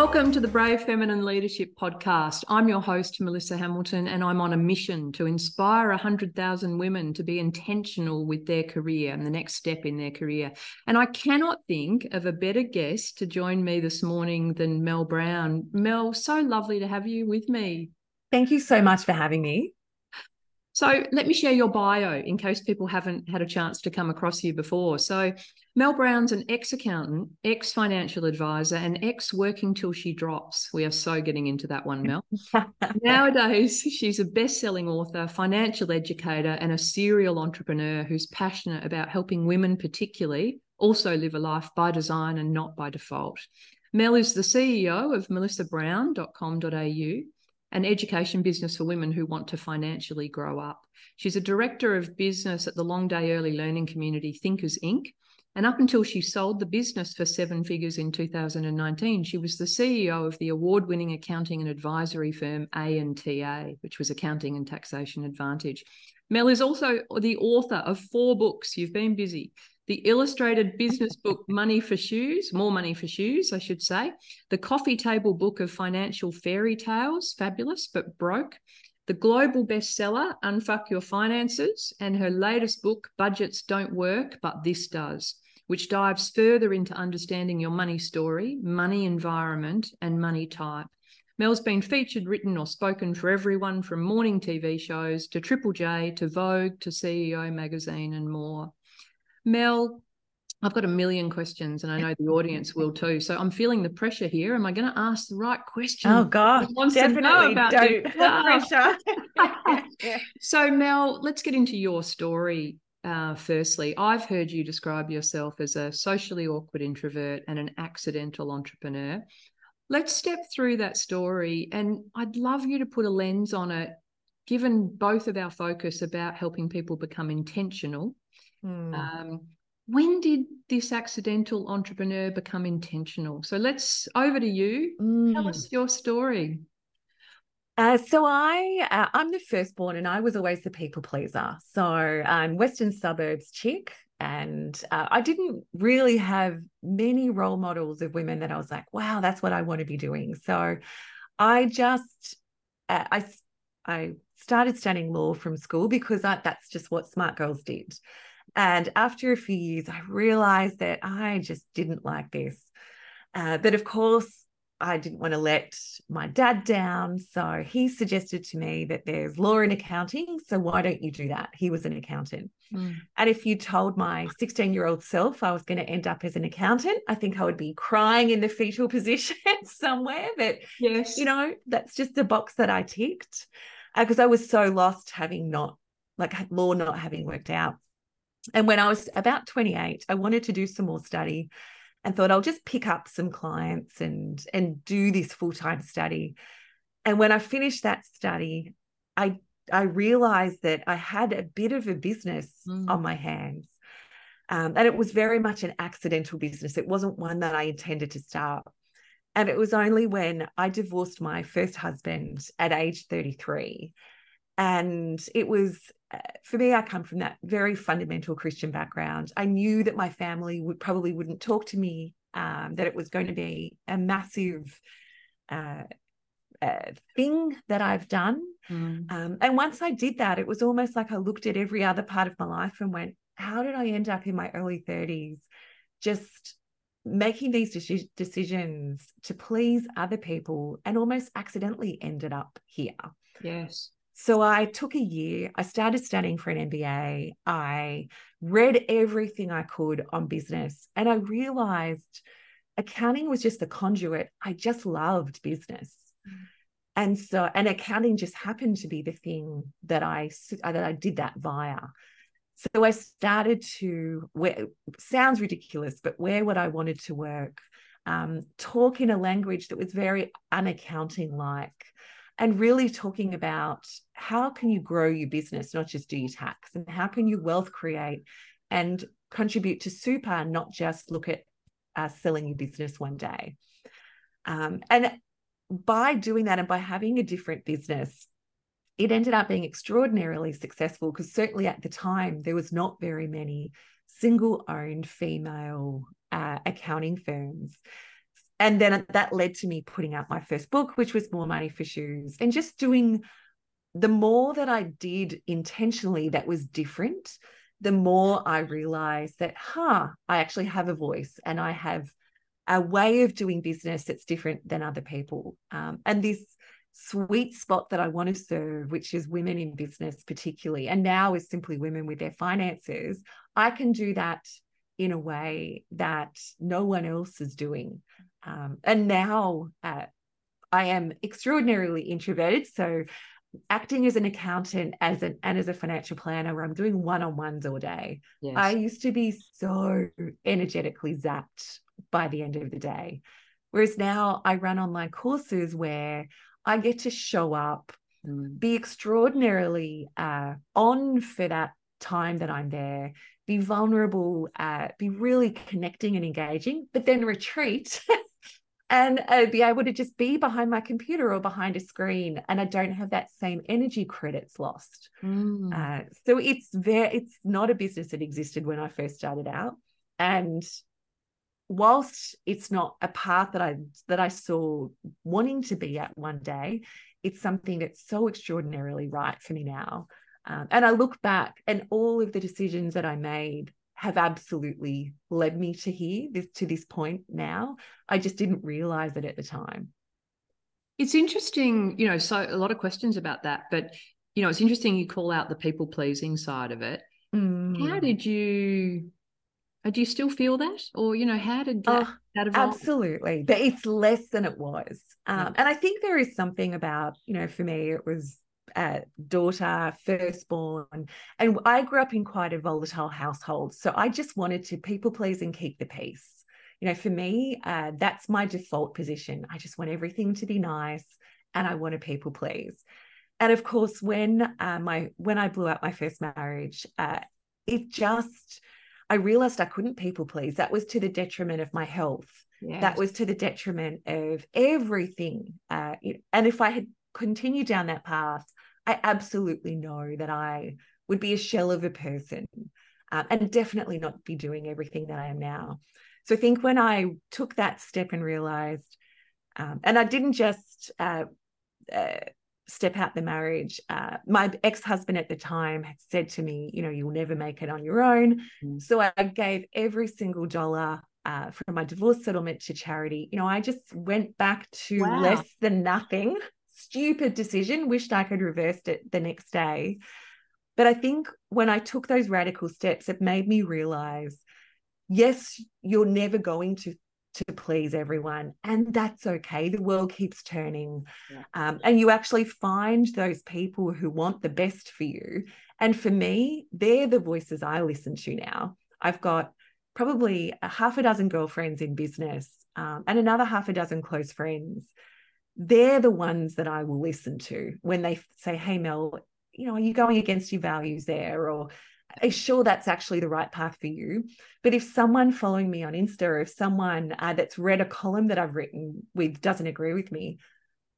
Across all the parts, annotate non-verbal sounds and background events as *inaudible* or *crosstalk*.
Welcome to the Brave Feminine Leadership Podcast. I'm your host, Melissa Hamilton, and I'm on a mission to inspire 100,000 women to be intentional with their career and the next step in their career. And I cannot think of a better guest to join me this morning than Mel Browne. Mel, so lovely to have you with me. Thank you so much for having me. So, let me share your bio in case people haven't had a chance to come across you before. So, Mel Browne's an ex accountant, ex financial advisor, and ex working till she drops. We are so getting into that one, Mel. *laughs* Nowadays, she's a best selling author, financial educator, and a serial entrepreneur who's passionate about helping women, particularly, also live a life by design and not by default. Mel is the CEO of melissabrowne.com.au, an education business for women who want to financially grow up. She's a director of business at the long day early learning community Thinkers Inc and up until she sold the business for seven figures in 2019, she was the CEO of the award winning accounting and advisory firm A&TA, which was Accounting and Taxation Advantage. Mel is also the author of four books. You've been busy. The illustrated business book, Money for Shoes, More Money for Shoes, I should say. The coffee table book of financial fairy tales, fabulous but broke the global bestseller, Unfuck Your Finances, and her latest book, Budgets Don't Work, But This Does, which dives further into understanding your money story, money environment, and money type. Mel's been featured, written, or spoken for everyone from morning TV shows to Triple J to Vogue to CEO magazine and more. Mel, I've got a million questions and I know the audience will too. So I'm feeling the pressure here. Am I going to ask the right question? Oh God, definitely don't pressure. *laughs* *laughs* so Mel, let's get into your story. Uh, firstly, I've heard you describe yourself as a socially awkward introvert and an accidental entrepreneur. Let's step through that story and I'd love you to put a lens on it, given both of our focus about helping people become intentional. Hmm. Um, when did this accidental entrepreneur become intentional? So let's over to you. Mm. Tell us your story. Uh, so I, uh, I'm the firstborn, and I was always the people pleaser. So I'm Western suburbs chick, and uh, I didn't really have many role models of women that I was like, wow, that's what I want to be doing. So I just, uh, I, I started studying law from school because I, that's just what smart girls did. And after a few years, I realized that I just didn't like this. Uh, but of course, I didn't want to let my dad down. So he suggested to me that there's law and accounting. So why don't you do that? He was an accountant. Mm. And if you told my 16 year old self I was going to end up as an accountant, I think I would be crying in the fetal *laughs* position somewhere. But, yes. you know, that's just the box that I ticked because uh, I was so lost having not, like law not having worked out. And when I was about 28, I wanted to do some more study and thought I'll just pick up some clients and and do this full-time study. And when I finished that study, I I realized that I had a bit of a business mm. on my hands. Um, and it was very much an accidental business. It wasn't one that I intended to start. And it was only when I divorced my first husband at age 33. And it was for me, I come from that very fundamental Christian background. I knew that my family would probably wouldn't talk to me, um, that it was going to be a massive uh, uh, thing that I've done. Mm. Um, and once I did that, it was almost like I looked at every other part of my life and went, how did I end up in my early 30s just making these de- decisions to please other people and almost accidentally ended up here? Yes. So I took a year. I started studying for an MBA. I read everything I could on business and I realized accounting was just the conduit. I just loved business. Mm. And so and accounting just happened to be the thing that I that I did that via. So I started to where sounds ridiculous, but where what I wanted to work, um, talk in a language that was very unaccounting like and really talking about how can you grow your business not just do your tax and how can you wealth create and contribute to super not just look at uh, selling your business one day? Um, and by doing that and by having a different business it ended up being extraordinarily successful because certainly at the time there was not very many single owned female uh, accounting firms. And then that led to me putting out my first book, which was More Money for Shoes, and just doing the more that I did intentionally that was different, the more I realized that, huh, I actually have a voice and I have a way of doing business that's different than other people. Um, and this sweet spot that I want to serve, which is women in business, particularly, and now is simply women with their finances, I can do that in a way that no one else is doing. Um, and now uh, I am extraordinarily introverted. So acting as an accountant as an and as a financial planner where I'm doing one-on-ones all day. Yes. I used to be so energetically zapped by the end of the day. Whereas now I run online courses where I get to show up, mm. be extraordinarily uh, on for that time that I'm there, be vulnerable, uh, be really connecting and engaging, but then retreat *laughs* and uh, be able to just be behind my computer or behind a screen and i don't have that same energy credits lost. Mm. uh, so it's very it's not a business that existed when i first started out. And whilst it's not a path that i that i saw wanting to be at one day it's something that's so extraordinarily right for me now. Um, and i look back and all of the decisions that i made have absolutely led me to here this, to this point now. I just didn't realize it at the time. It's interesting, you know, so a lot of questions about that, but you know, it's interesting you call out the people pleasing side of it. Mm. How did you uh, do you still feel that? Or, you know, how did that, oh, that evolve? Absolutely. But it's less than it was. Um, yeah. And I think there is something about, you know, for me, it was uh, daughter, firstborn. And I grew up in quite a volatile household. So I just wanted to people please and keep the peace. You know, for me, uh, that's my default position. I just want everything to be nice and I want to people please. And of course, when uh, my when I blew out my first marriage, uh, it just I realized I couldn't people please. That was to the detriment of my health. Yes. That was to the detriment of everything. Uh, and if I had continued down that path, I absolutely know that I would be a shell of a person um, and definitely not be doing everything that I am now. So I think when I took that step and realized, um, and I didn't just uh, uh, step out the marriage, uh, my ex husband at the time had said to me, you know, you'll never make it on your own. Mm. So I gave every single dollar uh, from my divorce settlement to charity. You know, I just went back to wow. less than nothing stupid decision, wished I could reversed it the next day. But I think when I took those radical steps, it made me realize yes, you're never going to to please everyone and that's okay. The world keeps turning. Yeah. um, and you actually find those people who want the best for you. And for me they're the voices i listen to now. I've got probably a half a dozen girlfriends in business um, and another half a dozen close friends they're the ones that I will listen to when they say, Hey, Mel, you know, are you going against your values there? Or are sure that's actually the right path for you? But if someone following me on Insta or if someone uh, that's read a column that I've written with doesn't agree with me,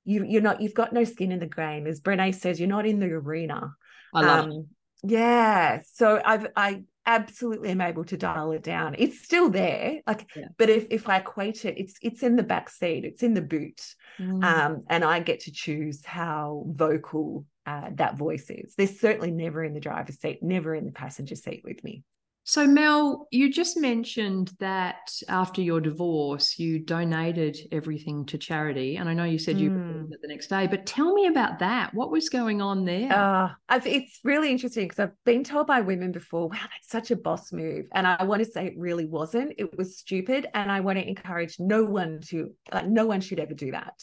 you, you're not, you've got no skin in the game. As Brene says, you're not in the arena. I love um, yeah. So I've, I, absolutely am able to dial it down. It's still there. Like, yeah. but if if I equate it, it's it's in the back seat, it's in the boot. Mm. Um, and I get to choose how vocal uh, that voice is. They're certainly never in the driver's seat, never in the passenger seat with me. So, Mel, you just mentioned that after your divorce, you donated everything to charity. And I know you said you mm. it the next day, but tell me about that. What was going on there? Uh, it's really interesting because I've been told by women before, wow, that's such a boss move. And I want to say it really wasn't. It was stupid. And I want to encourage no one to, like, no one should ever do that.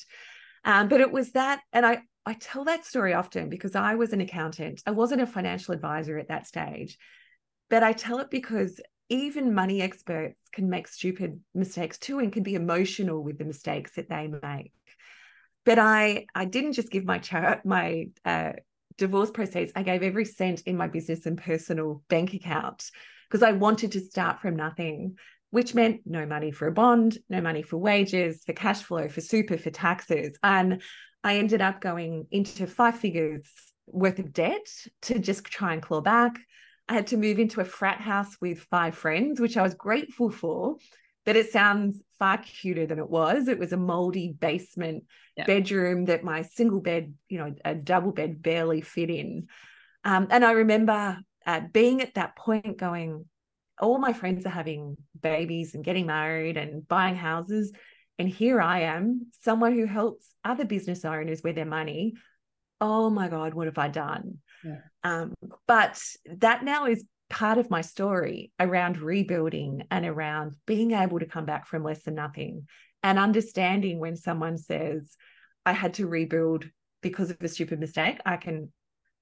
Um, but it was that. And I, I tell that story often because I was an accountant. I wasn't a financial advisor at that stage. But I tell it because even money experts can make stupid mistakes too and can be emotional with the mistakes that they make. But I I didn't just give my char- my uh, divorce proceeds. I gave every cent in my business and personal bank account because I wanted to start from nothing, which meant no money for a bond, no money for wages, for cash flow, for super, for taxes. And I ended up going into five figures worth of debt to just try and claw back. I had to move into a frat house with five friends, which I was grateful for. but it sounds far cuter than it was. It was a moldy basement bedroom that my single bed, you know, a double bed barely fit in. Um, and I remember uh, being at that point going, all my friends are having babies and getting married and buying houses. And here I am, someone who helps other business owners with their money. Oh my God, what have I done? Yeah. Um, but that now is part of my story around rebuilding and around being able to come back from less than nothing and understanding when someone says, I had to rebuild because of a stupid mistake, I can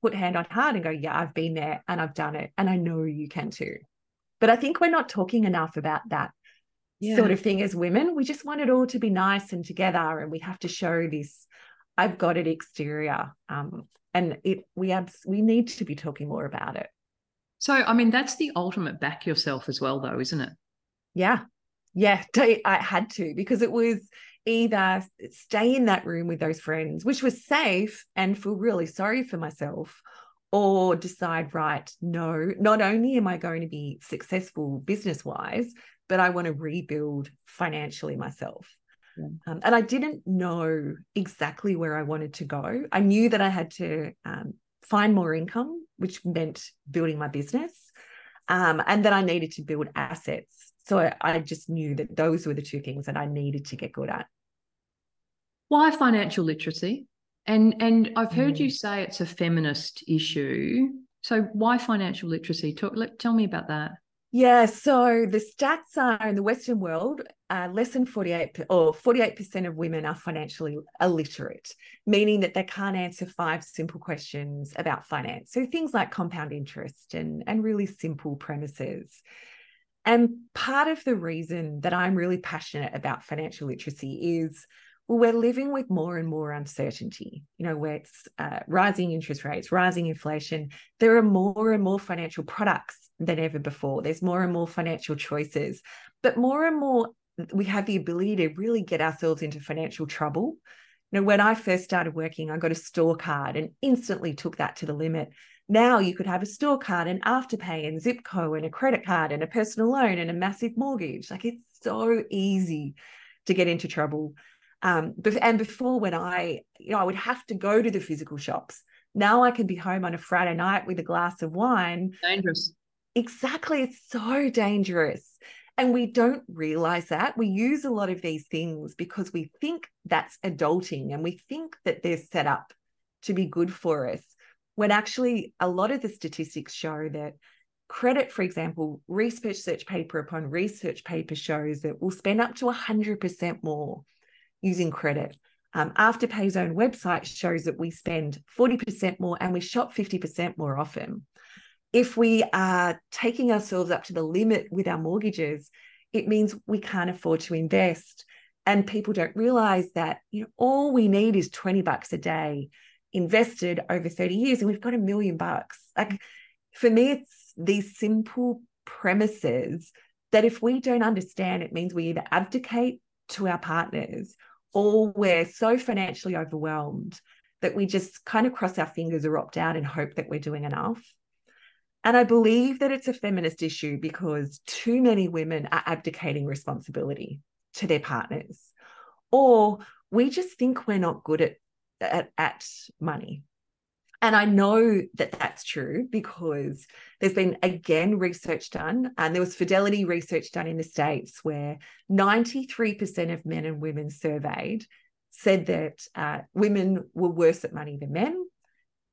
put hand on heart and go, Yeah, I've been there and I've done it. And I know you can too. But I think we're not talking enough about that yeah. sort of thing as women. We just want it all to be nice and together. And we have to show this, I've got it exterior. Um, and it we abs- we need to be talking more about it. So, I mean, that's the ultimate back yourself as well, though, isn't it? Yeah. Yeah. I had to because it was either stay in that room with those friends, which was safe and feel really sorry for myself, or decide, right, no, not only am I going to be successful business wise, but I want to rebuild financially myself. Yeah. Um, and I didn't know exactly where I wanted to go. I knew that I had to um, find more income, which meant building my business, um, and that I needed to build assets. So I, I just knew that those were the two things that I needed to get good at. Why financial literacy? And and I've heard mm. you say it's a feminist issue. So why financial literacy? Talk, let, tell me about that. Yeah, so the stats are in the Western world, uh, less than 48 or 48% of women are financially illiterate, meaning that they can't answer five simple questions about finance. So things like compound interest and, and really simple premises. And part of the reason that I'm really passionate about financial literacy is well, we're living with more and more uncertainty, you know, where it's uh, rising interest rates, rising inflation. There are more and more financial products than ever before. There's more and more financial choices, but more and more we have the ability to really get ourselves into financial trouble. You know, when I first started working, I got a store card and instantly took that to the limit. Now you could have a store card and afterpay and Zipco and a credit card and a personal loan and a massive mortgage. Like it's so easy to get into trouble. Um, and before when I, you know, I would have to go to the physical shops. Now I can be home on a Friday night with a glass of wine. Dangerous. Exactly. It's so dangerous. And we don't realize that. We use a lot of these things because we think that's adulting and we think that they're set up to be good for us. When actually, a lot of the statistics show that credit, for example, research paper upon research paper shows that we'll spend up to 100% more using credit. Um, Afterpay's own website shows that we spend 40% more and we shop 50% more often. If we are taking ourselves up to the limit with our mortgages, it means we can't afford to invest. And people don't realize that you know all we need is 20 bucks a day invested over 30 years, and we've got a million bucks. Like for me, it's these simple premises that if we don't understand, it means we either abdicate to our partners or we're so financially overwhelmed that we just kind of cross our fingers or opt out and hope that we're doing enough. And I believe that it's a feminist issue because too many women are abdicating responsibility to their partners, or we just think we're not good at, at, at money. And I know that that's true because there's been, again, research done. And there was Fidelity research done in the States where 93% of men and women surveyed said that uh, women were worse at money than men.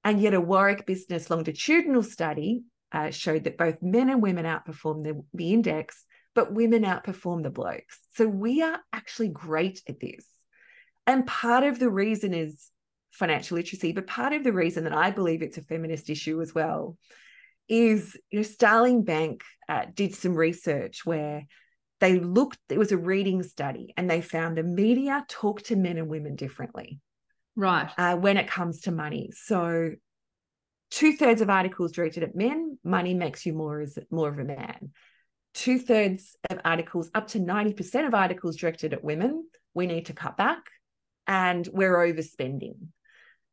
And yet, a Warwick Business longitudinal study uh, showed that both men and women outperform the, the index, but women outperform the blokes. So we are actually great at this. And part of the reason is financial literacy. But part of the reason that I believe it's a feminist issue as well is, you know, Starling Bank uh, did some research where they looked, it was a reading study, and they found the media talk to men and women differently. Right. Uh, when it comes to money. So two thirds of articles directed at men, money makes you more as more of a man. Two thirds of articles, up to 90% of articles directed at women, we need to cut back and we're overspending.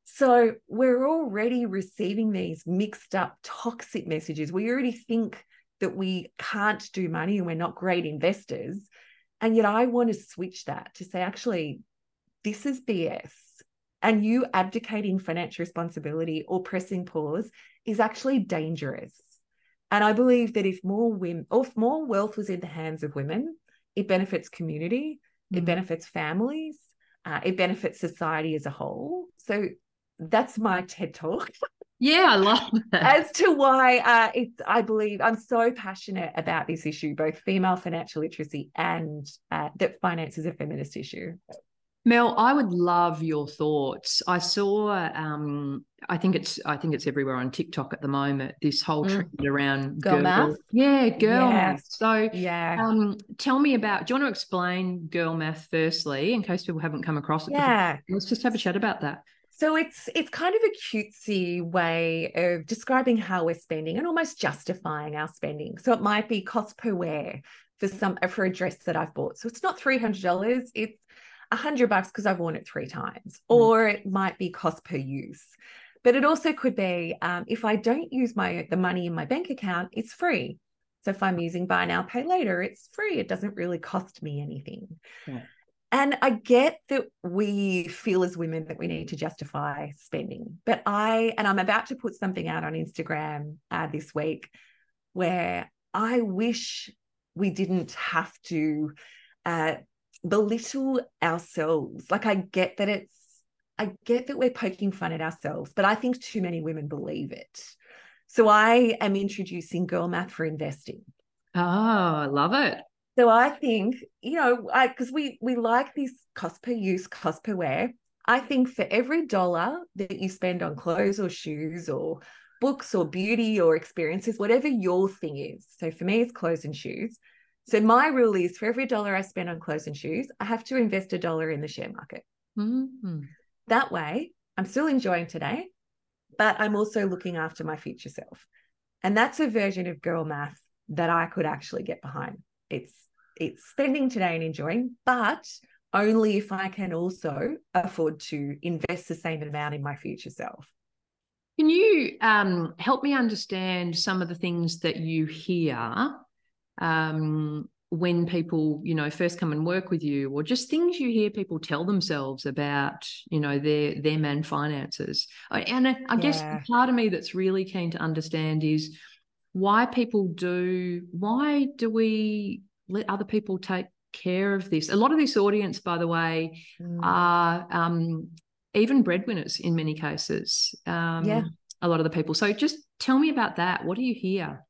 So we're already receiving these mixed up toxic messages. We already think that we can't do money and we're not great investors. And yet I want to switch that to say, actually, this is BS. And you abdicating financial responsibility or pressing pause is actually dangerous. And I believe that if more women, or if more wealth was in the hands of women, it benefits community, mm. it benefits families, uh, it benefits society as a whole. So that's my TED talk. Yeah, I love that. As to why uh, it's, I believe I'm so passionate about this issue, both female financial literacy and uh, that finance is a feminist issue. Mel, I would love your thoughts. I saw, um, I think it's, I think it's everywhere on TikTok at the moment. This whole mm. trend around girl, girl math, yeah, girl yes. math. So, yeah, um, tell me about. Do you want to explain girl math firstly, in case people haven't come across it? Yeah, before? let's just have a chat about that. So it's it's kind of a cutesy way of describing how we're spending and almost justifying our spending. So it might be cost per wear for some for a dress that I've bought. So it's not three hundred dollars. It's a hundred bucks because I've worn it three times, mm. or it might be cost per use. But it also could be um, if I don't use my the money in my bank account, it's free. So if I'm using buy now, pay later, it's free. It doesn't really cost me anything. Yeah. And I get that we feel as women that we need to justify spending. But I, and I'm about to put something out on Instagram uh, this week where I wish we didn't have to uh, belittle ourselves. Like, I get that it's, I get that we're poking fun at ourselves, but I think too many women believe it. So I am introducing girl math for investing. Oh, I love it. So I think, you know, I because we we like this cost per use, cost per wear. I think for every dollar that you spend on clothes or shoes or books or beauty or experiences, whatever your thing is. So for me, it's clothes and shoes. So my rule is for every dollar I spend on clothes and shoes, I have to invest a dollar in the share market. Mm-hmm. That way, I'm still enjoying today, but I'm also looking after my future self. And that's a version of girl math that I could actually get behind. It's it's spending today and enjoying, but only if I can also afford to invest the same amount in my future self. Can you um, help me understand some of the things that you hear um, when people, you know, first come and work with you, or just things you hear people tell themselves about, you know, their them and finances? And I, I yeah. guess part of me that's really keen to understand is why people do. Why do we let other people take care of this. A lot of this audience, by the way, mm. are um, even breadwinners in many cases. Um, yeah. A lot of the people. So just tell me about that. What do you hear?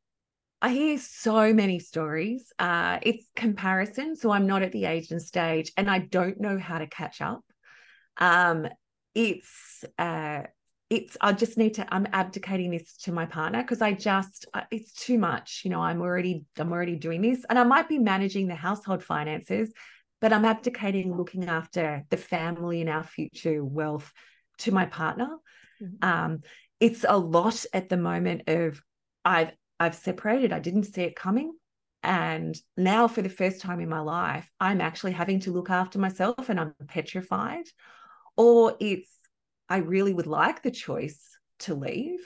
I hear so many stories. Uh, it's comparison. So I'm not at the age and stage and I don't know how to catch up. Um, it's uh, it's i just need to i'm abdicating this to my partner because i just it's too much you know i'm already i'm already doing this and i might be managing the household finances but i'm abdicating looking after the family and our future wealth to my partner mm-hmm. um, it's a lot at the moment of i've i've separated i didn't see it coming and now for the first time in my life i'm actually having to look after myself and i'm petrified or it's I really would like the choice to leave,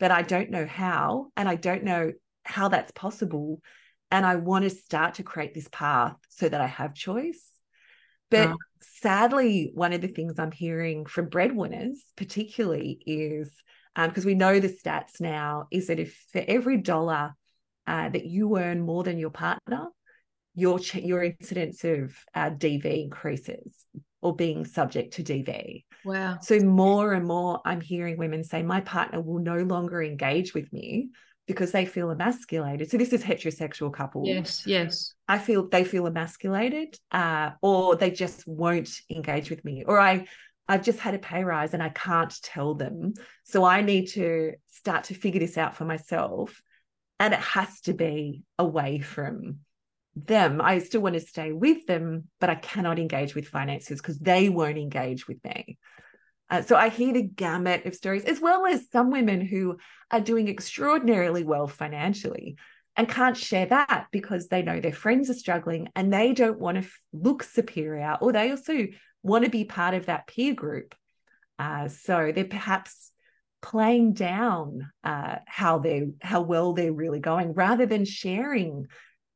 but I don't know how. And I don't know how that's possible. And I want to start to create this path so that I have choice. But mm. sadly, one of the things I'm hearing from breadwinners, particularly, is because um, we know the stats now, is that if for every dollar uh, that you earn more than your partner, your your incidence of uh, DV increases or being subject to DV. Wow. So more and more I'm hearing women say my partner will no longer engage with me because they feel emasculated. So this is heterosexual couples. Yes, yes. I feel they feel emasculated uh, or they just won't engage with me or I I've just had a pay rise and I can't tell them. So I need to start to figure this out for myself and it has to be away from them. I still want to stay with them, but I cannot engage with finances because they won't engage with me. Uh, so I hear the gamut of stories, as well as some women who are doing extraordinarily well financially and can't share that because they know their friends are struggling and they don't want to f- look superior, or they also want to be part of that peer group. Uh, so they're perhaps playing down uh, how they how well they're really going rather than sharing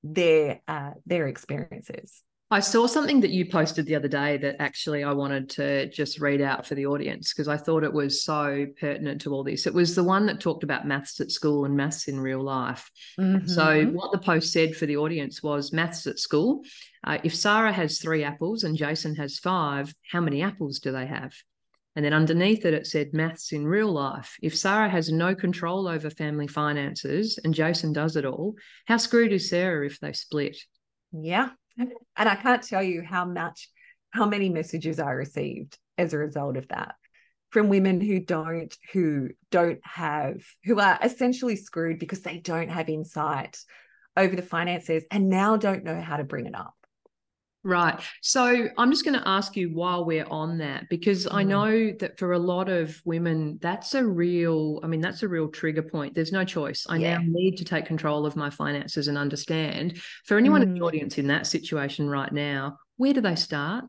their uh, their experiences. I saw something that you posted the other day that actually I wanted to just read out for the audience because I thought it was so pertinent to all this. It was the one that talked about maths at school and maths in real life. Mm-hmm. So, what the post said for the audience was maths at school. Uh, if Sarah has three apples and Jason has five, how many apples do they have? And then underneath it, it said maths in real life. If Sarah has no control over family finances and Jason does it all, how screwed is Sarah if they split? Yeah. And I can't tell you how much, how many messages I received as a result of that from women who don't, who don't have, who are essentially screwed because they don't have insight over the finances and now don't know how to bring it up. Right. So I'm just going to ask you while we're on that, because mm. I know that for a lot of women, that's a real, I mean, that's a real trigger point. There's no choice. I yeah. now need to take control of my finances and understand. For anyone mm. in the mm. audience in that situation right now, where do they start?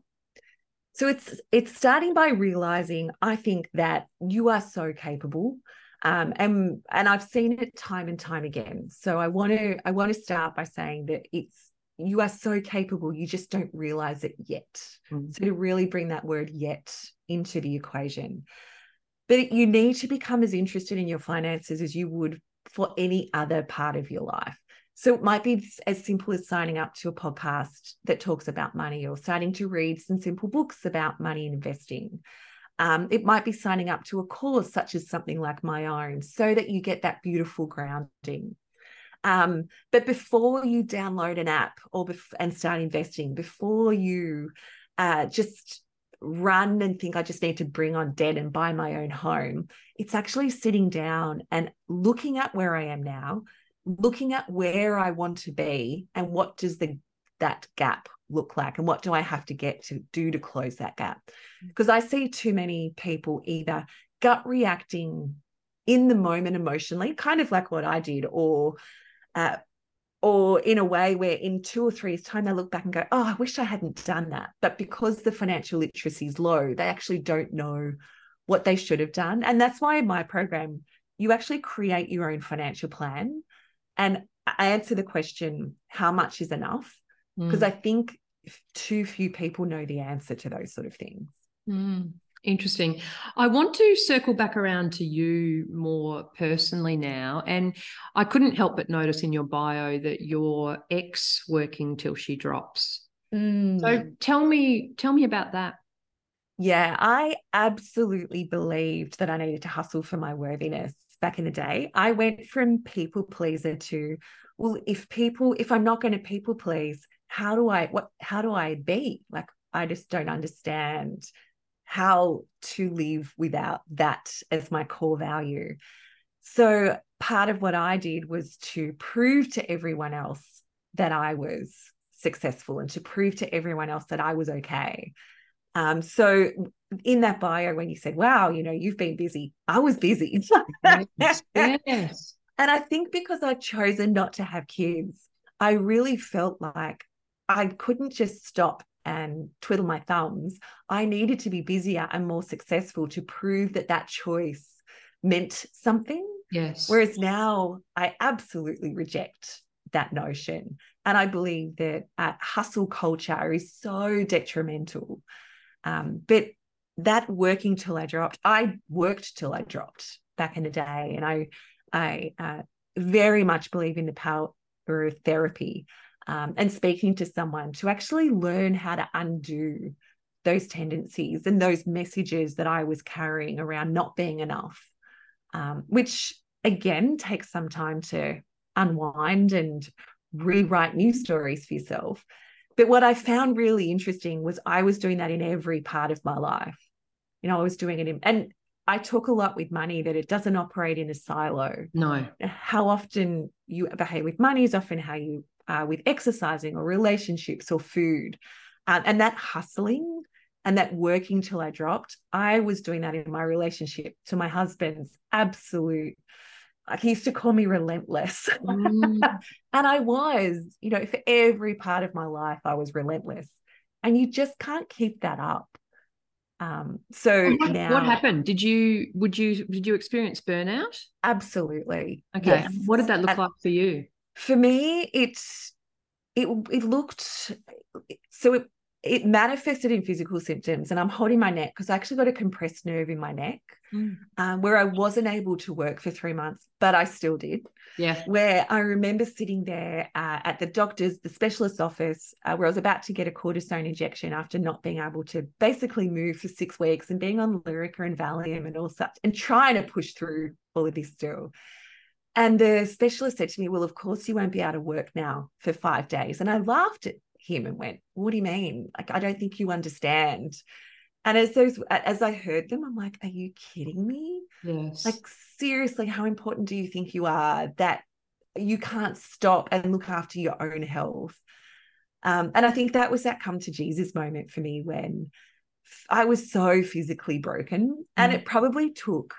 So it's it's starting by realizing, I think, that you are so capable. Um, and and I've seen it time and time again. So I want to I want to start by saying that it's you are so capable you just don't realize it yet. Mm-hmm. so to really bring that word yet into the equation. But you need to become as interested in your finances as you would for any other part of your life. So it might be as simple as signing up to a podcast that talks about money or starting to read some simple books about money and investing. Um, it might be signing up to a course such as something like my own so that you get that beautiful grounding um, but before you download an app or bef- and start investing, before you uh, just run and think I just need to bring on debt and buy my own home, it's actually sitting down and looking at where I am now, looking at where I want to be, and what does the that gap look like, and what do I have to get to do to close that gap? Because. I see too many people either gut reacting in the moment emotionally, kind of like what I did, or uh, or in a way where in two or three years time they look back and go oh i wish i hadn't done that. But because the financial literacy is low they actually don't know what they should have done. And that's why in my program you actually create your own financial plan. And answer the question how much is enough? Because mm. i think too few people know the answer to those sort of things. Mm. Interesting. I want to circle back around to you more personally now. And I couldn't help but notice in your bio that your ex working till she drops. Mm. So tell me, tell me about that. Yeah, I absolutely believed that I needed to hustle for my worthiness back in the day. I went from people pleaser to, well, if people, if I'm not going to people please, how do I, what, how do I be? Like, I just don't understand how to live without that as my core value. So, part of what I did was to prove to everyone else that I was successful and to prove to everyone else that I was okay. Um, so, in that bio, when you said, Wow, you know, you've been busy, I was busy. yes. *laughs* yes. And I think because I'd chosen not to have kids, I really felt like I couldn't just stop and twiddle my thumbs. I needed to be busier and more successful to prove that that choice meant something. Yes. Whereas now I absolutely reject that notion. And I believe that uh, hustle culture is so detrimental. Um, but that working till I dropped, I worked till I dropped back in the day. And I, I uh, very much believe in the power of therapy um, and speaking to someone to actually learn how to undo those tendencies and those messages that I was carrying around not being enough, um, which again takes some time to unwind and rewrite new stories for yourself. But what I found really interesting was I was doing that in every part of my life. You know, I was doing it in, and I talk a lot with money that it doesn't operate in a silo. No. How often you behave with money is often how you uh, with exercising or relationships or food. Um, and that hustling and that working till I dropped, I was doing that in my relationship to my husband's absolute. Like he used to call me relentless. Mm. *laughs* and I was, you know, for every part of my life, I was relentless. And you just can't keep that up. Um, so what, now what happened? Did you would you did you experience burnout? Absolutely. Okay. Yes. What did that look and, like for you? For me, it's it it looked so it it manifested in physical symptoms and i'm holding my neck because i actually got a compressed nerve in my neck mm. um, where i wasn't able to work for three months but i still did. Yeah. Where i remember sitting there uh, at the doctor's the specialist office uh, where i was about to get a cortisone injection after not being able to basically move for six weeks and being on lyrica and valium and all such and trying to push through all of this still and the specialist said to me, Well, of course, you won't be able to work now for five days. And I laughed at him and went, What do you mean? Like, I don't think you understand. And as those as I heard them, I'm like, Are you kidding me? Yes. Like, seriously, how important do you think you are that you can't stop and look after your own health? Um, and I think that was that come to Jesus moment for me when I was so physically broken. And mm. it probably took,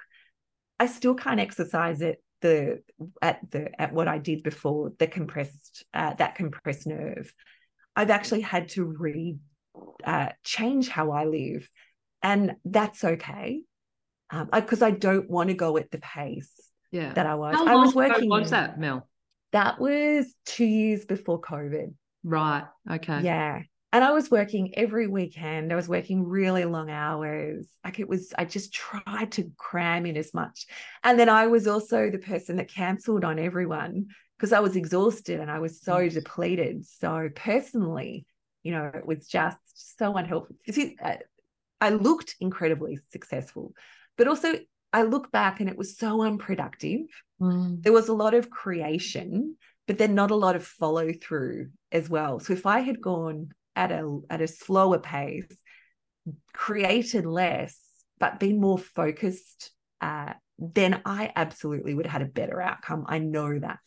I still can't exercise it the at the at what I did before the compressed uh, that compressed nerve. I've actually had to re uh, change how I live, and that's okay because um, I, I, don't want to go at the pace yeah. that I was. How I was working. What's that, Mel? That was two years before COVID. Right. Okay. Yeah. And I was working every weekend. I was working really long hours. Like it was, I just tried to cram in as much. And then I was also the person that cancelled on everyone because I was exhausted and I was so yes. depleted. So personally, you know, it was just so unhelpful. See, uh, I looked incredibly successful, but also I look back and it was so unproductive. Mm. There was a lot of creation, but then not a lot of follow through as well. So if I had gone at a at a slower pace, created less, but been more focused, uh, then I absolutely would have had a better outcome. I know that.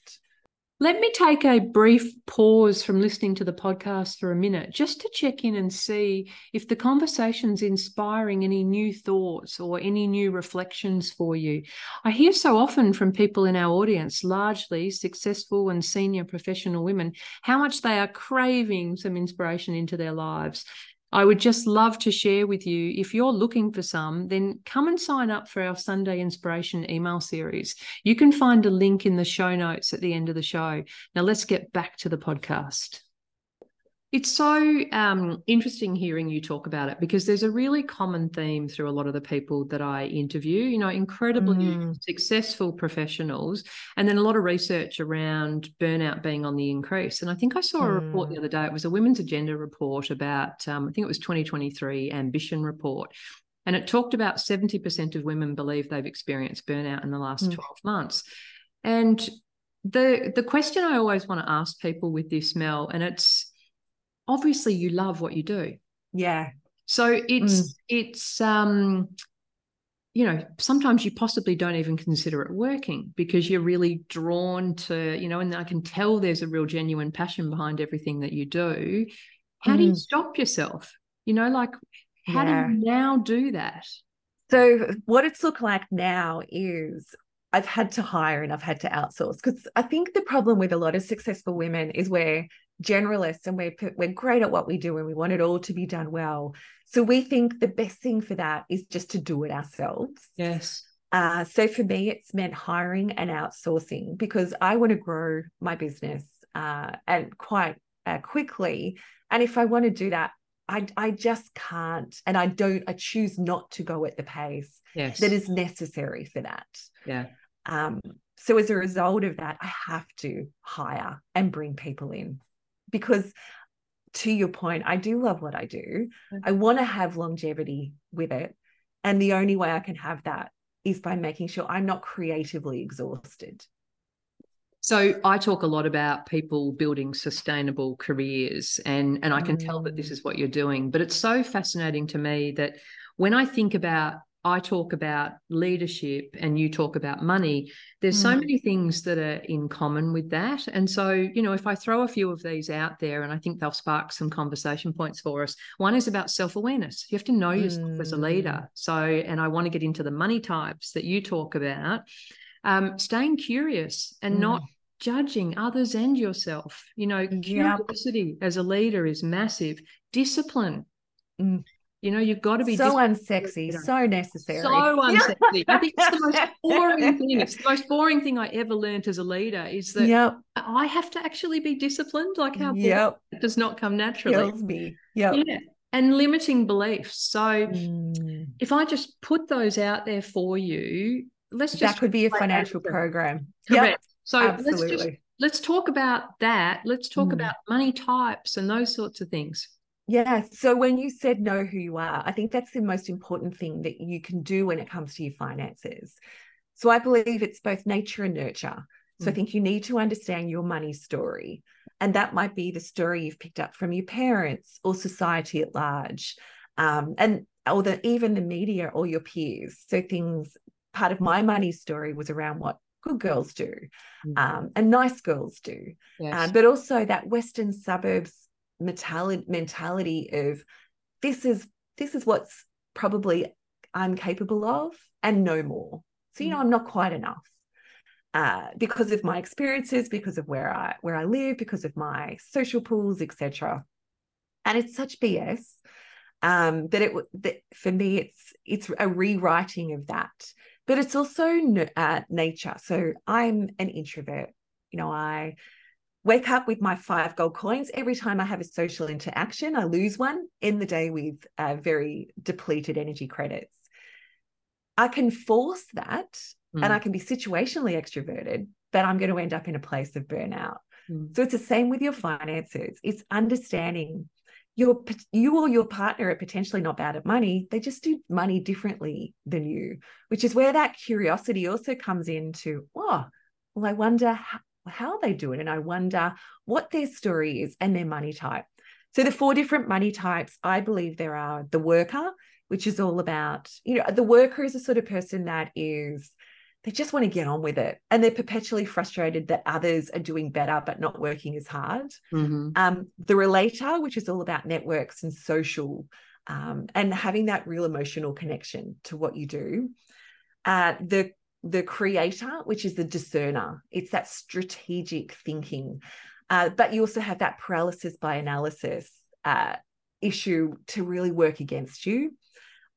Let me take a brief pause from listening to the podcast for a minute just to check in and see if the conversation's inspiring any new thoughts or any new reflections for you. I hear so often from people in our audience, largely successful and senior professional women, how much they are craving some inspiration into their lives. I would just love to share with you. If you're looking for some, then come and sign up for our Sunday Inspiration email series. You can find a link in the show notes at the end of the show. Now, let's get back to the podcast. It's so um, interesting hearing you talk about it because there's a really common theme through a lot of the people that I interview, you know, incredibly mm. successful professionals, and then a lot of research around burnout being on the increase. And I think I saw a mm. report the mm. other day, it was a Women's Agenda report about, um, I think it was 2023 Ambition report. And it talked about 70% of women believe they've experienced burnout in the last mm. 12 months. And the the question I always want to ask people with this, Mel, and it's obviously you love what you do. Yeah. So it's mm. it's um you know sometimes you possibly don't even consider it working because you're really drawn to you know and i can tell there's a real genuine passion behind everything that you do how mm. do you mm. stop yourself you know like how yeah. do you now do that so what it's looked like now is I've had to hire and I've had to outsource because I think the problem with a lot of successful women is where generalists and we're we're great at what we do and we want it all to be done well. So we think the best thing for that is just to do it ourselves. Yes. Uh, so for me, it's meant hiring and outsourcing because I want to grow my business uh, and quite uh, quickly. And if I want to do that, I I just can't, and I don't. I choose not to go at the pace yes. that is necessary for that. Yeah. Um, so as a result of that, I have to hire and bring people in because to your point, I do love what I do. I want to have longevity with it. And the only way I can have that is by making sure I'm not creatively exhausted. So I talk a lot about people building sustainable careers and and I can mm. tell that this mm. is what you're doing but it's so fascinating to me that when I think about I talk about leadership and you talk about money, there's mm. so many things that are in common with that. And so, you know, if I throw a few of these out there and I think they'll spark some conversation points for us, one is about self awareness. You have to know yourself mm. as a leader. Mm. So, and I want to get into the money types that you talk about. Um, staying curious and mm. not judging others and yourself. You know, curiosity yep. as a leader is massive. Discipline. Mm You know, you've got to be so unsexy, so necessary. So unsexy. I think it's the most *laughs* boring thing. It's the most boring thing I ever learned as a leader is that yep. I have to actually be disciplined. Like how yep. it does not come naturally. Kills me. Yep. Yeah. And limiting beliefs. So Mm. if I just put those out there for you, let's just That could be a financial program. Correct. So let's just absolutely. let's talk about that. Let's talk Mm. about money types and those sorts of things. Yeah. So when you said know who you are, I think that's the most important thing that you can do when it comes to your finances. So I believe it's both nature and nurture. So I Mm. think you need to understand your money story. And that might be the story you've picked up from your parents or society at large. Um, and or the even the media or your peers. So things part of my money story was around what good girls do Mm. um, and nice girls do. Yes. Uh, but also that western suburbs mentality mentality of this is this is what's probably I'm capable of and no more. So you know I'm not quite enough uh, because of my experiences, because of where I where I live, because of my social pools, etc. And it's such BS um, that it that for me it's it's a rewriting of that, but it's also uh, nature. So I'm an introvert. You know I wake up with my five gold coins every time I have a social interaction. I lose one in the day with uh, very depleted energy credits. I can force that Mm. and I can be situationally extroverted, but I'm going to end up in a place of burnout. Mm. So it's the same with your finances. It's understanding your you or your partner are potentially not bad at money. They just do money differently than you, which is where that curiosity also comes into. Oh, well, I wonder how, they do it, and I wonder what their story is and their money type. So the four different money types, I believe there are the worker, which is all about you know the worker is a sort of person that is they just want to get on with it and they're perpetually frustrated that others are doing better but not working as hard Mhm. um, the relator which is all about networks and social um, and having that real emotional connection to what you do uh, the the creator which is the discerner it's that strategic thinking uh, but you also have that paralysis by analysis uh, issue to really work against you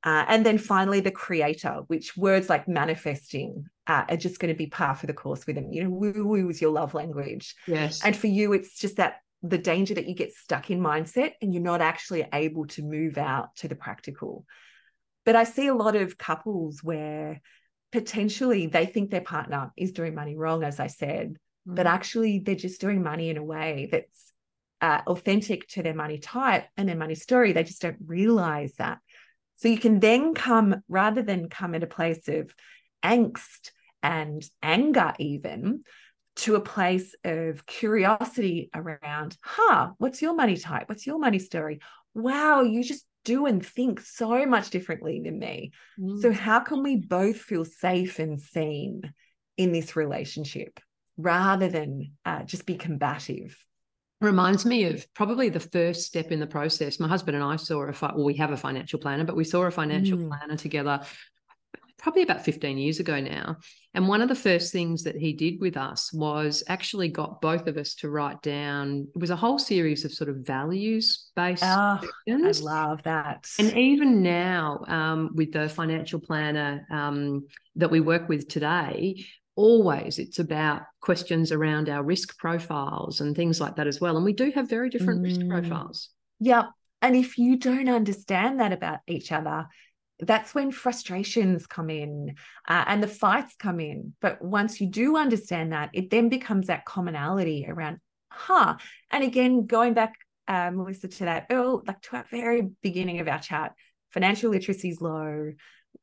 uh, and then finally, the creator, which words like manifesting uh, are just going to be par for the course with them. You know, woo woo is your love language. Yes. And for you, it's just that the danger that you get stuck in mindset and you're not actually able to move out to the practical. But I see a lot of couples where potentially they think their partner is doing money wrong, as I said, but Mm. actually they're just doing money in a way that's uh, authentic to their money type and their money story. They just don't realize that. So you can then come, rather than come at a place of angst and anger, even to a place of curiosity around, huh, what's your money type? What's your money story? Wow, you just do and think so much differently than me. Mm. So, how can we both feel safe and seen in this relationship rather than uh, just be combative? reminds me of probably the first step in the process. My husband and I saw a fi- well, we have a financial planner, but we saw a financial Mm. planner together probably about 15 years ago now. And one of the first things that he did with us was actually got both of us to write down it was a whole series of sort of values based Oh, I questions. love that. And even now, um, with the financial planner um, that we work with today, always it's about questions around our risk profiles and things like that as well. And we do have very different risk Mm. profiles. Yep. And if you don't understand that about each other, that's when frustrations come in uh, and the fights come in. But once you do understand that, it then becomes that commonality around, huh. And again, going back, uh, Melissa, to that, oh, like to our very beginning of our chat, financial literacy is low.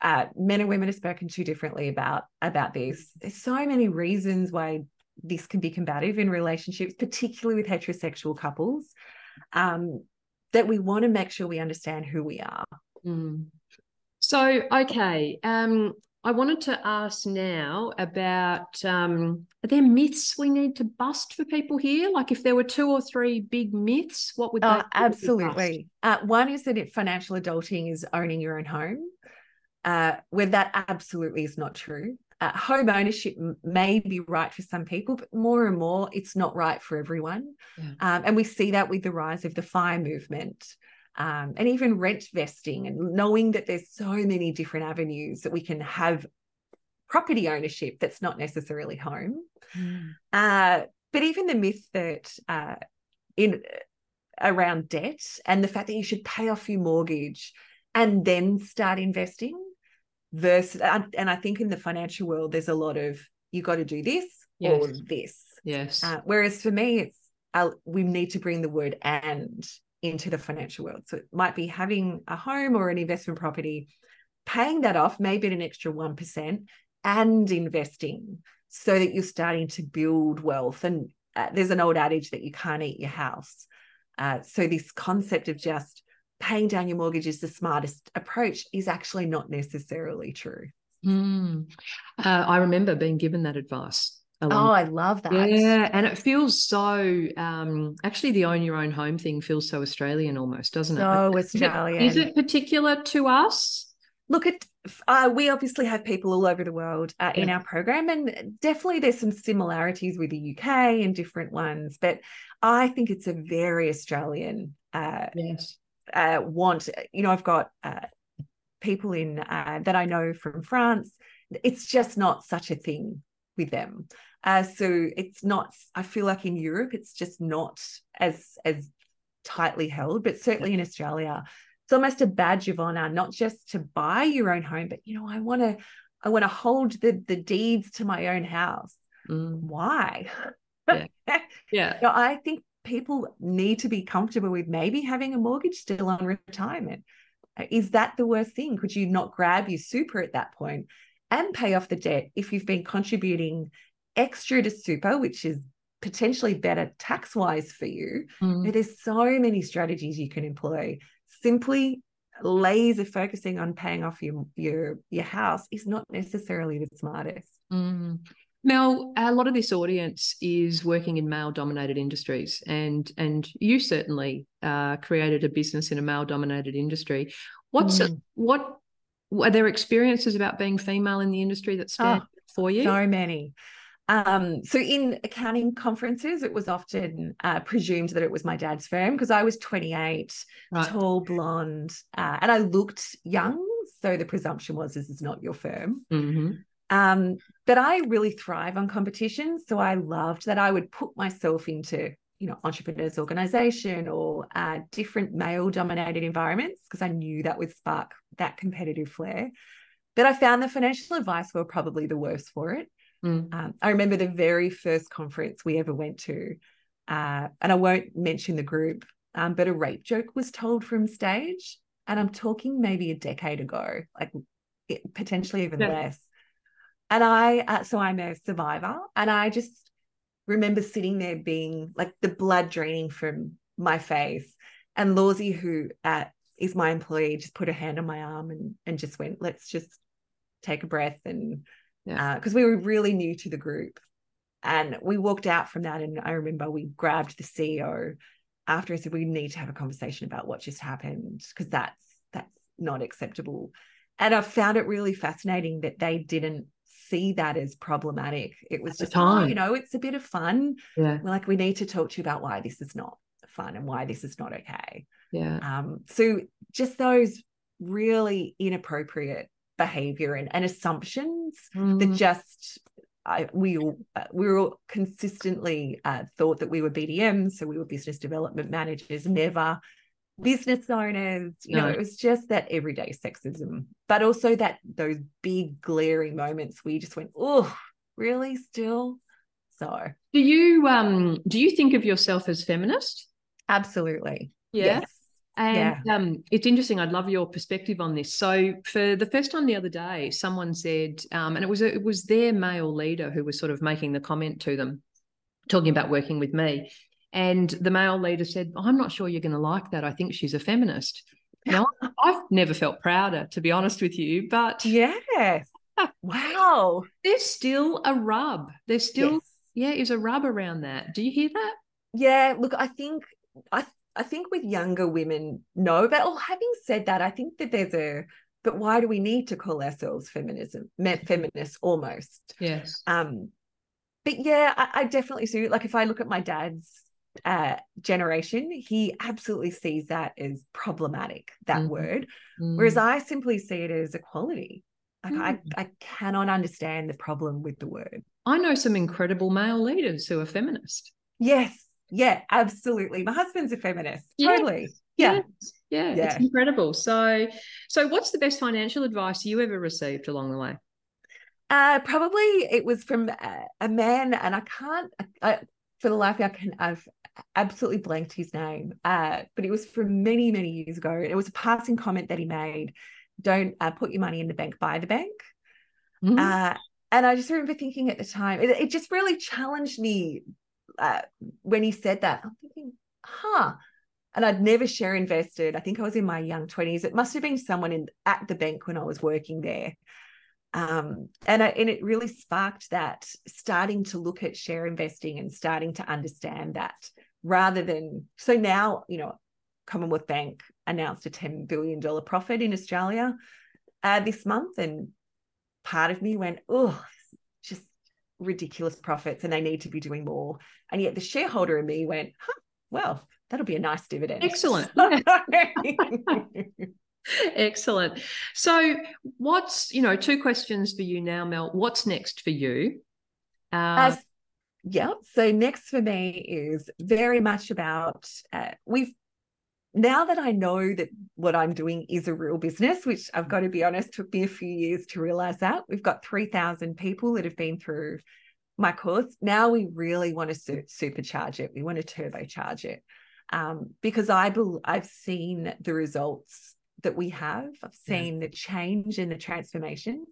Uh, men and women are spoken to differently about about this. There's so many reasons why this can be combative in relationships, particularly with heterosexual couples. Um, that we want to make sure we understand who we are. Mm. So, okay. Um, I wanted to ask now about um, are there myths we need to bust for people here? Like, if there were two or three big myths, what would they Oh, be absolutely. Uh, one is that financial adulting is owning your own home, uh, where that absolutely is not true. Uh, home ownership may be right for some people, but more and more, it's not right for everyone. Yeah. Um, and we see that with the rise of the fire movement. Um, and even rent vesting and knowing that there's so many different avenues that we can have property ownership that's not necessarily home. Mm. Uh, but even the myth that uh, in around debt and the fact that you should pay off your mortgage and then start investing versus and I think in the financial world there's a lot of you got to do this yes. or this. Yes. Uh, whereas for me it's uh, we need to bring the word and into the financial world. So it might be having a home or an investment property, paying that off, maybe at an extra 1%, and investing so that you're starting to build wealth. And uh, there's an old adage that you can't eat your house. Uh, so this concept of just paying down your mortgage is the smartest approach is actually not necessarily true. Mm. Uh, I remember being given that advice Oh, I love that. Yeah, and it feels so. Um, actually, the own your own home thing feels so Australian almost, doesn't it? So Australian. Is it, is it particular to us? Look at uh, we obviously have people all over the world uh, yeah. in our program, and definitely there's some similarities with the UK and different ones. But I think it's a very Australian. Uh, yes. Uh, want you know I've got uh, people in uh, that I know from France. It's just not such a thing with them. Uh, so it's not. I feel like in Europe, it's just not as as tightly held, but certainly in Australia, it's almost a badge of honor, not just to buy your own home, but you know, I want to, I want to hold the the deeds to my own house. Mm. Why? Yeah. *laughs* yeah. I think people need to be comfortable with maybe having a mortgage still on retirement. Is that the worst thing? Could you not grab your super at that point and pay off the debt if you've been contributing extra to super, which is potentially better tax wise for you. Mm. There's so many strategies you can employ. Simply laser focusing on paying off your your your house is not necessarily the smartest. Mm. Mel, a lot of this audience is working in male dominated industries, and and you certainly uh, created a business in a male dominated industry. What's mm. what are there experiences about being female in the industry that stand oh, for you? So many. Um, so in accounting conferences, it was often uh, presumed that it was my dad's firm because I was 28, right. tall, blonde, uh, and I looked young. So the presumption was this is not your firm. Mm-hmm. Um, but I really thrive on competition. So I loved that I would put myself into, you know, entrepreneurs organization or uh, different male dominated environments because I knew that would spark that competitive flair. But I found the financial advice were probably the worst for it. Mm. Um, I remember the very first conference we ever went to, uh, and I won't mention the group, um, but a rape joke was told from stage. And I'm talking maybe a decade ago, like it, potentially even yeah. less. And I, uh, so I'm a survivor, and I just remember sitting there being like the blood draining from my face. And Lawsy, who uh, is my employee, just put a hand on my arm and and just went, let's just take a breath and because yeah. uh, we were really new to the group. And we walked out from that, and I remember we grabbed the CEO after I said we need to have a conversation about what just happened because that's that's not acceptable. And I found it really fascinating that they didn't see that as problematic. It was just, oh, you know, it's a bit of fun. Yeah. We're like, we need to talk to you about why this is not fun and why this is not okay. Yeah. Um, so just those really inappropriate behavior and, and assumptions mm. that just I, we all uh, we were all consistently uh, thought that we were BDMs, so we were business development managers, never business owners. You no. know, it was just that everyday sexism, but also that those big glaring moments we just went, oh, really, still. So, do you um do you think of yourself as feminist? Absolutely. Yeah. Yes. And yeah. um, it's interesting. I'd love your perspective on this. So, for the first time the other day, someone said, um, and it was a, it was their male leader who was sort of making the comment to them, talking about working with me. And the male leader said, "I'm not sure you're going to like that. I think she's a feminist." Now, *laughs* I've never felt prouder, to be honest with you. But Yeah. *laughs* wow, there's still a rub. There's still yes. yeah, is a rub around that. Do you hear that? Yeah, look, I think I I think with younger women, no. But oh, having said that, I think that there's a but why do we need to call ourselves feminism feminists almost? Yes. Um, but yeah, I, I definitely see like if I look at my dad's uh, generation, he absolutely sees that as problematic, that mm. word. Mm. Whereas I simply see it as equality. Like mm. I, I cannot understand the problem with the word. I know some incredible male leaders who are feminist. Yes. Yeah, absolutely. My husband's a feminist. Yes. Totally. Yeah. Yes. yeah. Yeah. It's incredible. So so what's the best financial advice you ever received along the way? Uh, probably it was from a, a man, and I can't, I, for the life of me, I can, I've absolutely blanked his name. Uh, but it was from many, many years ago. It was a passing comment that he made: "Don't uh, put your money in the bank, buy the bank." Mm-hmm. Uh, and I just remember thinking at the time, it, it just really challenged me uh, when he said that. I'm thinking, huh. And I'd never share invested. I think I was in my young 20s. It must have been someone in at the bank when I was working there um, and, I, and it really sparked that starting to look at share investing and starting to understand that rather than so now you know commonwealth bank announced a 10 billion dollar profit in australia uh, this month and part of me went oh just ridiculous profits and they need to be doing more and yet the shareholder in me went huh, well that'll be a nice dividend excellent *laughs* *laughs* Excellent. So, what's, you know, two questions for you now, Mel. What's next for you? Uh, uh, yeah. So, next for me is very much about uh, we've now that I know that what I'm doing is a real business, which I've got to be honest, took me a few years to realize that. We've got 3,000 people that have been through my course. Now we really want to su- supercharge it. We want to turbocharge it um, because I be- I've seen the results that we have. I've seen yeah. the change and the transformation.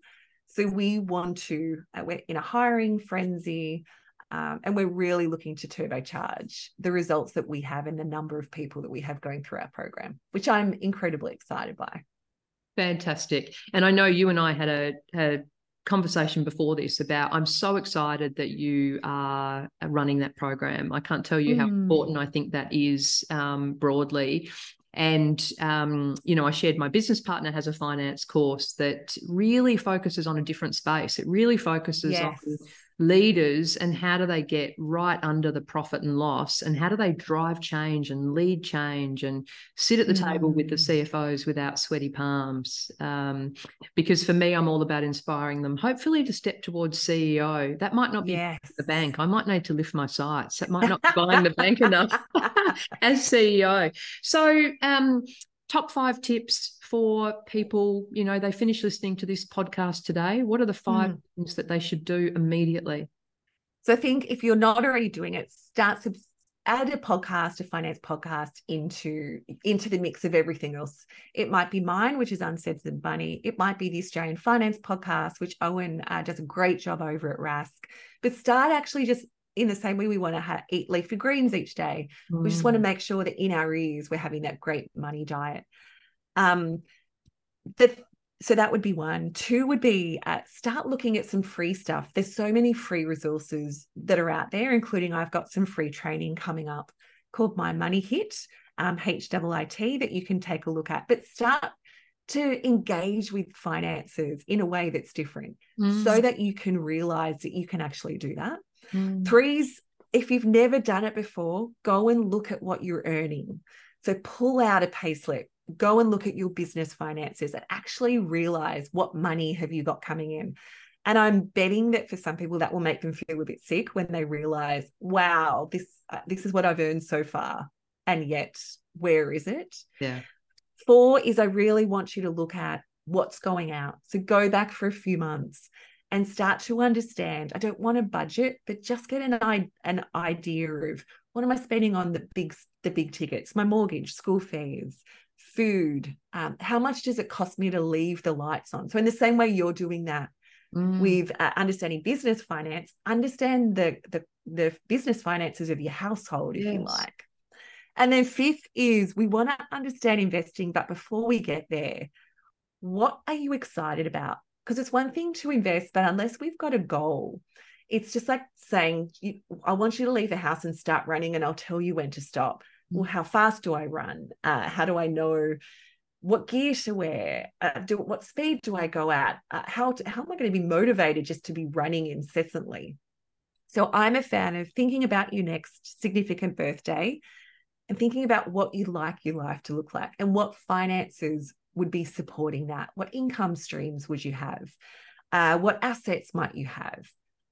So we want to, uh, we're in a hiring frenzy, um, and we're really looking to turbocharge the results that we have and the number of people that we have going through our program, which I'm incredibly excited by. Fantastic. And I know you and I had a, a conversation before this about I'm so excited that you are running that program. I can't tell you mm. how important I think that is um, broadly. And, um, you know, I shared my business partner has a finance course that really focuses on a different space. It really focuses yes. on leaders and how do they get right under the profit and loss and how do they drive change and lead change and sit at the mm. table with the mm. CFOs without sweaty palms. Um, because for me, I'm all about inspiring them, hopefully to step towards CEO. That might not be yes. the bank. I might need to lift my sights. That might not be buying the bank *laughs* enough *laughs* as CEO. So um, top five tips for people you know they finish listening to this podcast today. What are the five mm. things that they should do immediately? So i think if you're not already doing it start sub- add a podcast a finance podcast into into the mix of everything else. It might be mine which is uncensored money it might be the australian finance podcast which owen uh, does a great job over at rask. But start actually just in the same way we want to ha- eat leafy greens each day mm. we just want to mm. make sure that in our ears we're having that great money diet um that so that would be one two would be uh, start looking at some free stuff there's so many free resources that are out there including i've got some free training coming up called my money hit um, HIIT that you can take a look at but start to engage with finances in a way that's different mm. so that you can realize that you can actually do that Mm. Threes, if you've never done it before, go and look at what you're earning. So pull out a payslip, go and look at your business finances and actually realize what money have you got coming in. And I'm betting that for some people that will make them feel a bit sick when they realize, wow, this uh, this is what I've earned so far, and yet where is it? Yeah. Four is I really want you to look at what's going out. So go back for a few months and start to understand i don't want a budget but just get an, an idea of what am i spending on the big the big tickets my mortgage school fees food um, how much does it cost me to leave the lights on so in the same way you're doing that mm. with uh, understanding business finance understand the, the the business finances of your household if yes. you like and then fifth is we want to understand investing but before we get there what are you excited about because it's one thing to invest, but unless we've got a goal, it's just like saying, I want you to leave the house and start running, and I'll tell you when to stop. Well, how fast do I run? Uh, how do I know what gear to wear? Uh, do what speed do I go at? Uh, how to, how am I going to be motivated just to be running incessantly? So I'm a fan of thinking about your next significant birthday and thinking about what you'd like your life to look like and what finances would be supporting that. What income streams would you have? Uh, what assets might you have?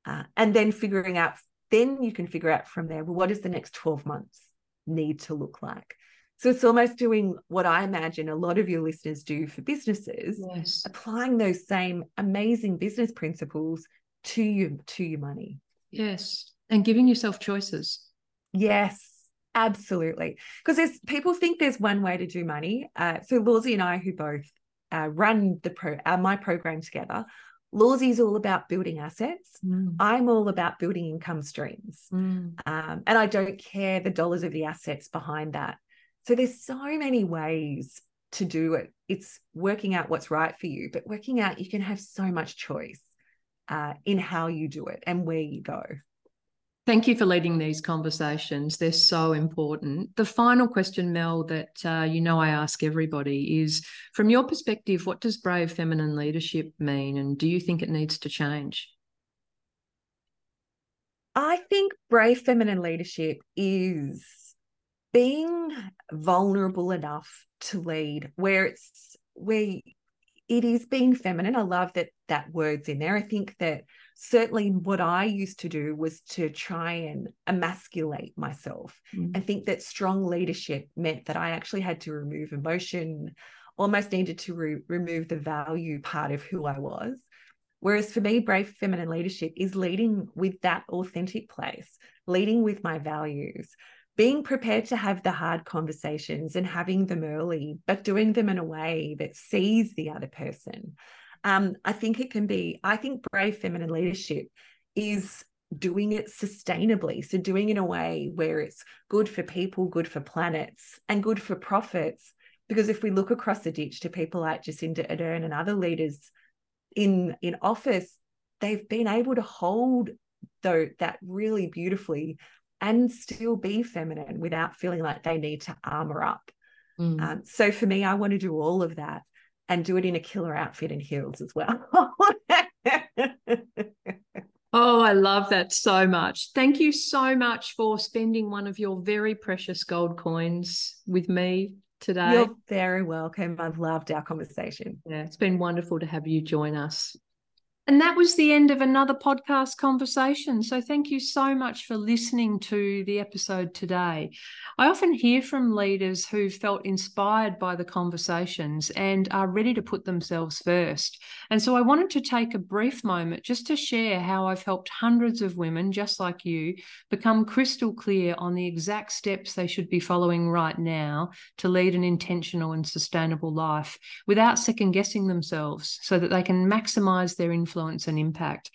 Uh, and then figuring out, then you can figure out from there, well, what does the next 12 months need to look like? So it's almost doing what I imagine a lot of your listeners do for businesses, yes. applying those same amazing business principles to you to your money. Yes. And giving yourself choices. Yes, absolutely. Because there's people think there's one way to do money. Uh, so Lawsy and I, who both uh, run the pro uh, my program together, Lawsy is all about building assets. Mm. I'm all about building income streams. Mm. Um, and I don't care the dollars of the assets behind that. So there's so many ways to do it. It's working out what's right for you, but working out you can have so much choice uh, in how you do it and where you go. Thank you for leading these conversations. They're so important. The final question, Mel, that uh, you know I ask everybody is from your perspective, what does brave feminine leadership mean? And do you think it needs to change? I think brave feminine leadership is being vulnerable enough to lead where it's where it is being feminine. I love that that word's in there. I think that certainly what I used to do was to try and emasculate myself. Mm. I think that strong leadership meant that I actually had to remove emotion, almost needed to re- remove the value part of who I was. Whereas for me, brave feminine leadership is leading with that authentic place, leading with my values, being prepared to have the hard conversations and having them early, but doing them in a way that sees the other person. Um, I think it can be, I think brave feminine leadership is doing it sustainably. So, doing it in a way where it's good for people, good for planets, and good for profits. Because if we look across the ditch to people like Jacinda Ardern and other leaders in, in office, they've been able to hold though that really beautifully and still be feminine without feeling like they need to armor up. Mm. Um, so for me, I want to do all of that and do it in a killer outfit and heels as well. *laughs* oh, I love that so much. Thank you so much for spending one of your very precious gold coins with me today. You're very welcome. I've loved our conversation. Yeah, it's been wonderful to have you join us. And that was the end of another podcast conversation. So, thank you so much for listening to the episode today. I often hear from leaders who felt inspired by the conversations and are ready to put themselves first. And so, I wanted to take a brief moment just to share how I've helped hundreds of women, just like you, become crystal clear on the exact steps they should be following right now to lead an intentional and sustainable life without second guessing themselves so that they can maximize their influence influence and impact.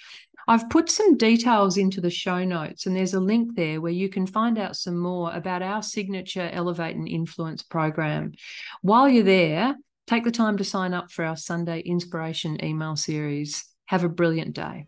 I've put some details into the show notes, and there's a link there where you can find out some more about our signature Elevate and Influence program. While you're there, take the time to sign up for our Sunday inspiration email series. Have a brilliant day.